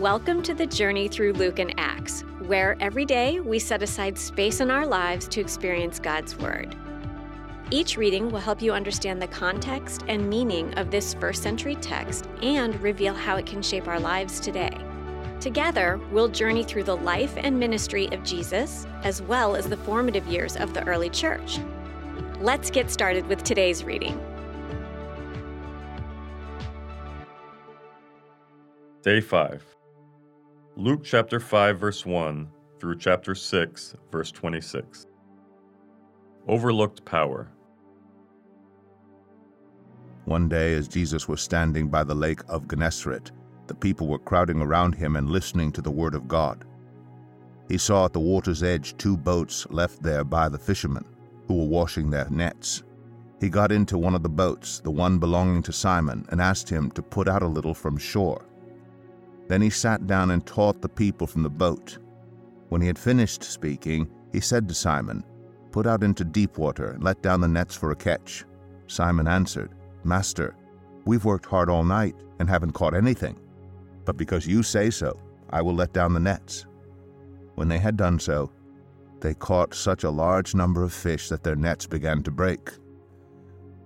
Welcome to the journey through Luke and Acts, where every day we set aside space in our lives to experience God's Word. Each reading will help you understand the context and meaning of this first century text and reveal how it can shape our lives today. Together, we'll journey through the life and ministry of Jesus, as well as the formative years of the early church. Let's get started with today's reading. Day 5. Luke chapter 5, verse 1 through chapter 6, verse 26. Overlooked power. One day, as Jesus was standing by the lake of Gennesaret, the people were crowding around him and listening to the word of God. He saw at the water's edge two boats left there by the fishermen, who were washing their nets. He got into one of the boats, the one belonging to Simon, and asked him to put out a little from shore. Then he sat down and taught the people from the boat. When he had finished speaking, he said to Simon, Put out into deep water and let down the nets for a catch. Simon answered, Master, we've worked hard all night and haven't caught anything. But because you say so, I will let down the nets. When they had done so, they caught such a large number of fish that their nets began to break.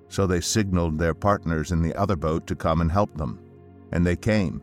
So they signaled their partners in the other boat to come and help them. And they came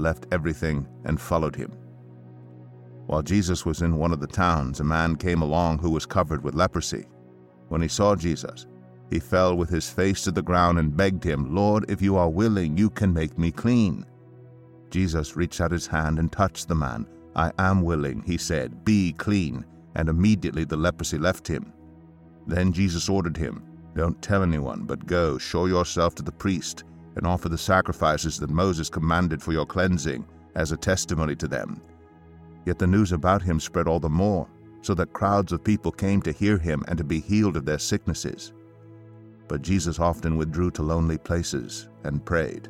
left everything, and followed him. While Jesus was in one of the towns, a man came along who was covered with leprosy. When he saw Jesus, he fell with his face to the ground and begged him, Lord, if you are willing, you can make me clean. Jesus reached out his hand and touched the man. I am willing, he said, be clean. And immediately the leprosy left him. Then Jesus ordered him, Don't tell anyone, but go, show yourself to the priest, and offer the sacrifices that Moses commanded for your cleansing as a testimony to them. Yet the news about him spread all the more, so that crowds of people came to hear him and to be healed of their sicknesses. But Jesus often withdrew to lonely places and prayed.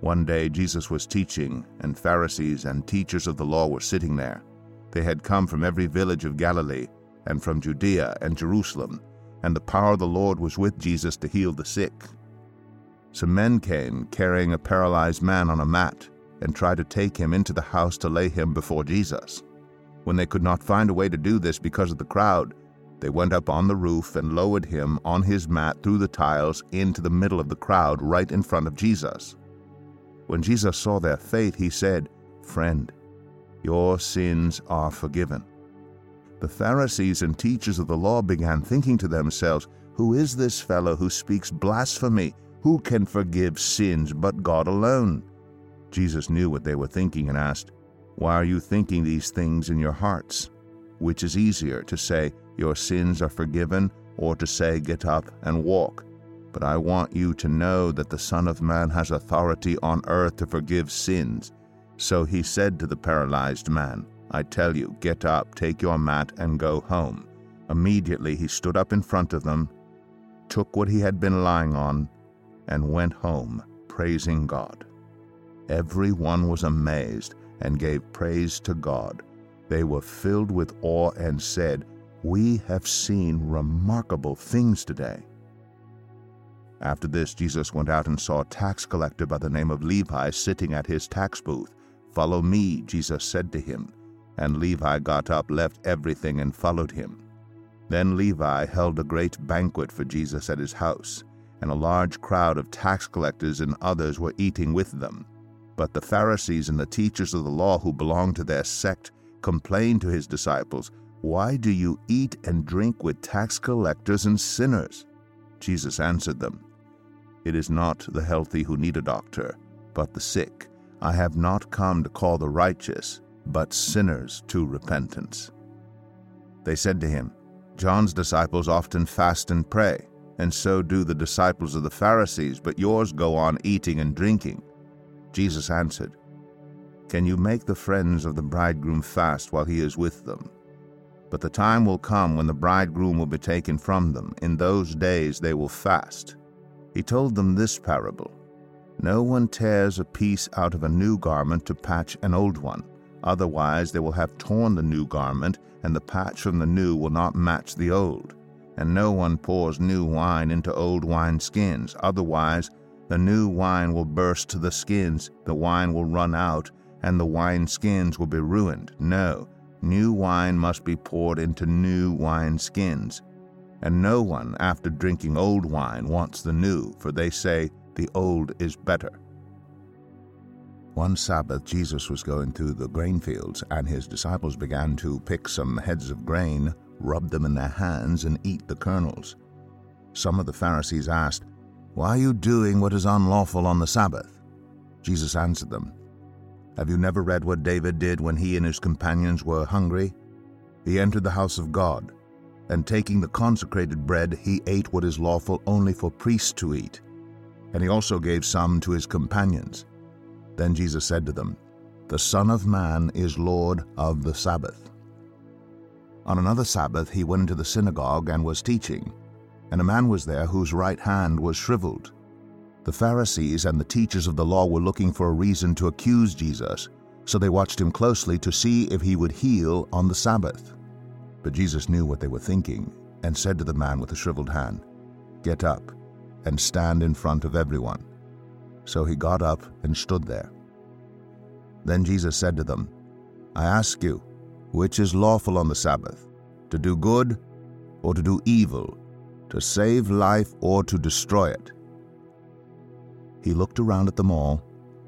One day Jesus was teaching, and Pharisees and teachers of the law were sitting there. They had come from every village of Galilee, and from Judea and Jerusalem, and the power of the Lord was with Jesus to heal the sick. Some men came carrying a paralyzed man on a mat and tried to take him into the house to lay him before Jesus. When they could not find a way to do this because of the crowd, they went up on the roof and lowered him on his mat through the tiles into the middle of the crowd right in front of Jesus. When Jesus saw their faith, he said, Friend, your sins are forgiven. The Pharisees and teachers of the law began thinking to themselves, Who is this fellow who speaks blasphemy? Who can forgive sins but God alone? Jesus knew what they were thinking and asked, Why are you thinking these things in your hearts? Which is easier, to say, Your sins are forgiven, or to say, Get up and walk? But I want you to know that the Son of Man has authority on earth to forgive sins. So he said to the paralyzed man, I tell you, get up, take your mat, and go home. Immediately he stood up in front of them, took what he had been lying on, and went home, praising God. Every one was amazed and gave praise to God. They were filled with awe and said, We have seen remarkable things today. After this, Jesus went out and saw a tax collector by the name of Levi sitting at his tax booth. Follow me, Jesus said to him. And Levi got up, left everything, and followed him. Then Levi held a great banquet for Jesus at his house and a large crowd of tax collectors and others were eating with them. But the Pharisees and the teachers of the law who belonged to their sect complained to his disciples, Why do you eat and drink with tax collectors and sinners? Jesus answered them, It is not the healthy who need a doctor, but the sick. I have not come to call the righteous, but sinners to repentance. They said to him, John's disciples often fast and pray and so do the disciples of the Pharisees, but yours go on eating and drinking. Jesus answered, Can you make the friends of the bridegroom fast while he is with them? But the time will come when the bridegroom will be taken from them. In those days they will fast. He told them this parable No one tears a piece out of a new garment to patch an old one. Otherwise, they will have torn the new garment, and the patch from the new will not match the old. And no one pours new wine into old wine skins. Otherwise, the new wine will burst the skins, the wine will run out, and the wine skins will be ruined. No, new wine must be poured into new wine skins. And no one, after drinking old wine, wants the new, for they say, The old is better. One Sabbath, Jesus was going through the grain fields, and his disciples began to pick some heads of grain, rub them in their hands, and eat the kernels. Some of the Pharisees asked, Why are you doing what is unlawful on the Sabbath? Jesus answered them, Have you never read what David did when he and his companions were hungry? He entered the house of God and taking the consecrated bread, he ate what is lawful only for priests to eat. And he also gave some to his companions. Then Jesus said to them, The Son of Man is Lord of the Sabbath. On another Sabbath he went into the synagogue and was teaching, and a man was there whose right hand was shriveled. The Pharisees and the teachers of the law were looking for a reason to accuse Jesus, so they watched him closely to see if he would heal on the Sabbath. But Jesus knew what they were thinking and said to the man with the shriveled hand, Get up and stand in front of everyone. So he got up and stood there. Then Jesus said to them, I ask you, which is lawful on the Sabbath, to do good or to do evil, to save life or to destroy it? He looked around at them all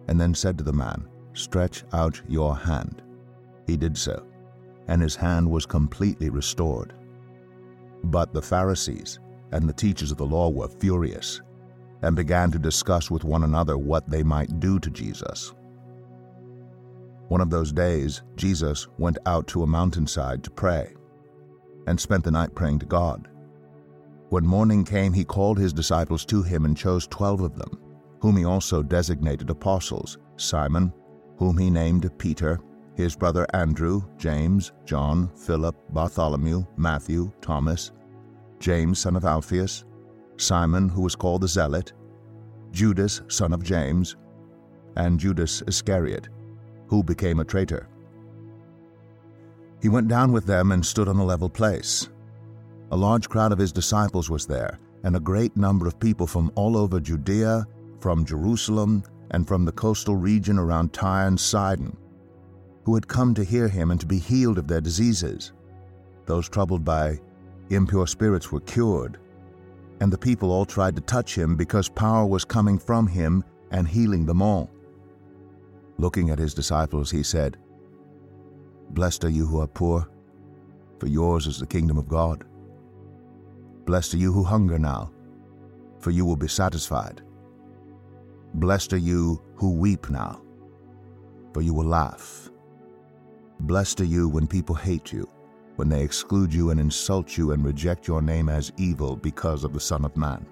and then said to the man, Stretch out your hand. He did so and his hand was completely restored. But the Pharisees and the teachers of the law were furious and began to discuss with one another what they might do to Jesus. One of those days, Jesus went out to a mountainside to pray and spent the night praying to God. When morning came, he called his disciples to him and chose twelve of them, whom he also designated apostles Simon, whom he named Peter his brother Andrew, James, John, Philip, Bartholomew, Matthew, Thomas, James, son of Alphaeus, Simon, who was called the Zealot, Judas, son of James, and Judas Iscariot, who became a traitor. He went down with them and stood on a level place. A large crowd of his disciples was there, and a great number of people from all over Judea, from Jerusalem, and from the coastal region around Tyre and Sidon who had come to hear him and to be healed of their diseases. Those troubled by impure spirits were cured, and the people all tried to touch him because power was coming from him and healing them all. Looking at his disciples, he said, Blessed are you who are poor, for yours is the kingdom of God. Blessed are you who hunger now, for you will be satisfied. Blessed are you who weep now, for you will laugh. Blessed are you when people hate you, when they exclude you and insult you and reject your name as evil because of the Son of Man.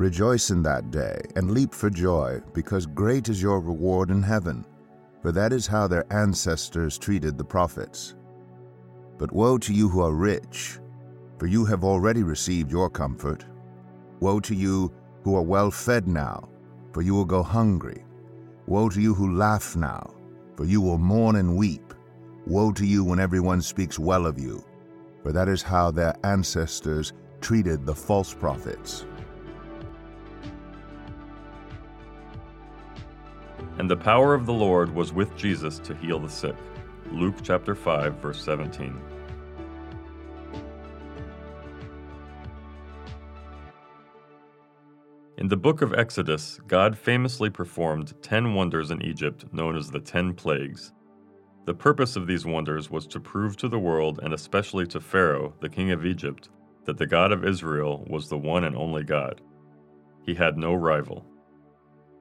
Rejoice in that day and leap for joy, because great is your reward in heaven, for that is how their ancestors treated the prophets. But woe to you who are rich, for you have already received your comfort. Woe to you who are well fed now, for you will go hungry. Woe to you who laugh now, for you will mourn and weep. Woe to you when everyone speaks well of you, for that is how their ancestors treated the false prophets. And the power of the Lord was with Jesus to heal the sick. Luke chapter 5 verse 17. In the book of Exodus, God famously performed 10 wonders in Egypt known as the 10 plagues. The purpose of these wonders was to prove to the world, and especially to Pharaoh, the king of Egypt, that the God of Israel was the one and only God. He had no rival.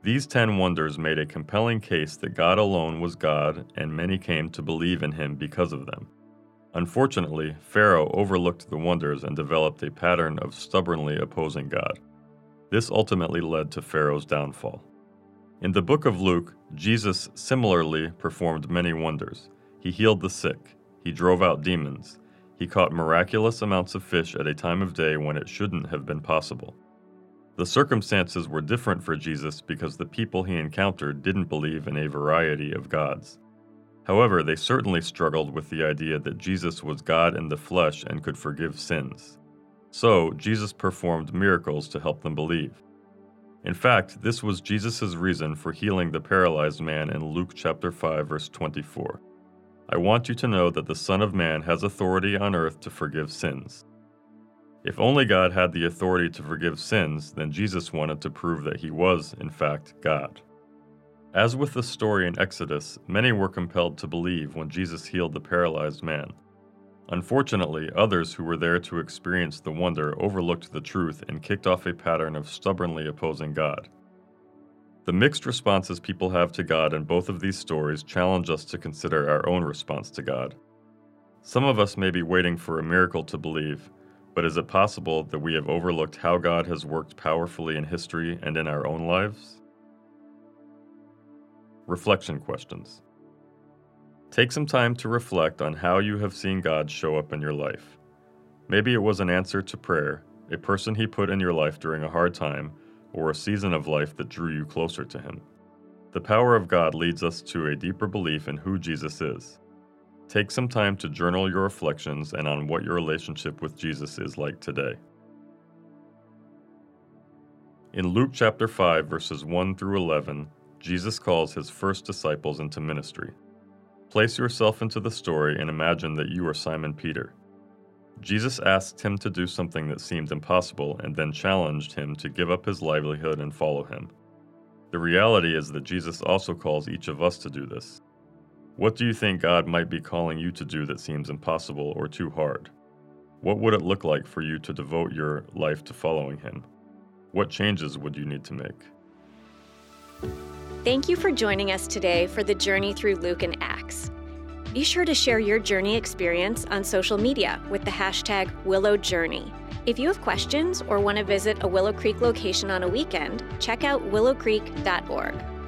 These ten wonders made a compelling case that God alone was God, and many came to believe in him because of them. Unfortunately, Pharaoh overlooked the wonders and developed a pattern of stubbornly opposing God. This ultimately led to Pharaoh's downfall. In the book of Luke, Jesus similarly performed many wonders. He healed the sick, he drove out demons, he caught miraculous amounts of fish at a time of day when it shouldn't have been possible. The circumstances were different for Jesus because the people he encountered didn't believe in a variety of gods. However, they certainly struggled with the idea that Jesus was God in the flesh and could forgive sins. So, Jesus performed miracles to help them believe. In fact, this was Jesus' reason for healing the paralyzed man in Luke chapter 5 verse 24. I want you to know that the Son of Man has authority on earth to forgive sins. If only God had the authority to forgive sins, then Jesus wanted to prove that he was, in fact, God. As with the story in Exodus, many were compelled to believe when Jesus healed the paralyzed man. Unfortunately, others who were there to experience the wonder overlooked the truth and kicked off a pattern of stubbornly opposing God. The mixed responses people have to God in both of these stories challenge us to consider our own response to God. Some of us may be waiting for a miracle to believe, but is it possible that we have overlooked how God has worked powerfully in history and in our own lives? Reflection questions. Take some time to reflect on how you have seen God show up in your life. Maybe it was an answer to prayer, a person He put in your life during a hard time, or a season of life that drew you closer to Him. The power of God leads us to a deeper belief in who Jesus is. Take some time to journal your reflections and on what your relationship with Jesus is like today. In Luke chapter 5, verses 1 through 11, Jesus calls his first disciples into ministry. Place yourself into the story and imagine that you are Simon Peter. Jesus asked him to do something that seemed impossible and then challenged him to give up his livelihood and follow him. The reality is that Jesus also calls each of us to do this. What do you think God might be calling you to do that seems impossible or too hard? What would it look like for you to devote your life to following Him? What changes would you need to make? Thank you for joining us today for the journey through Luke and Acts. Be sure to share your journey experience on social media with the hashtag WillowJourney. If you have questions or want to visit a Willow Creek location on a weekend, check out willowcreek.org.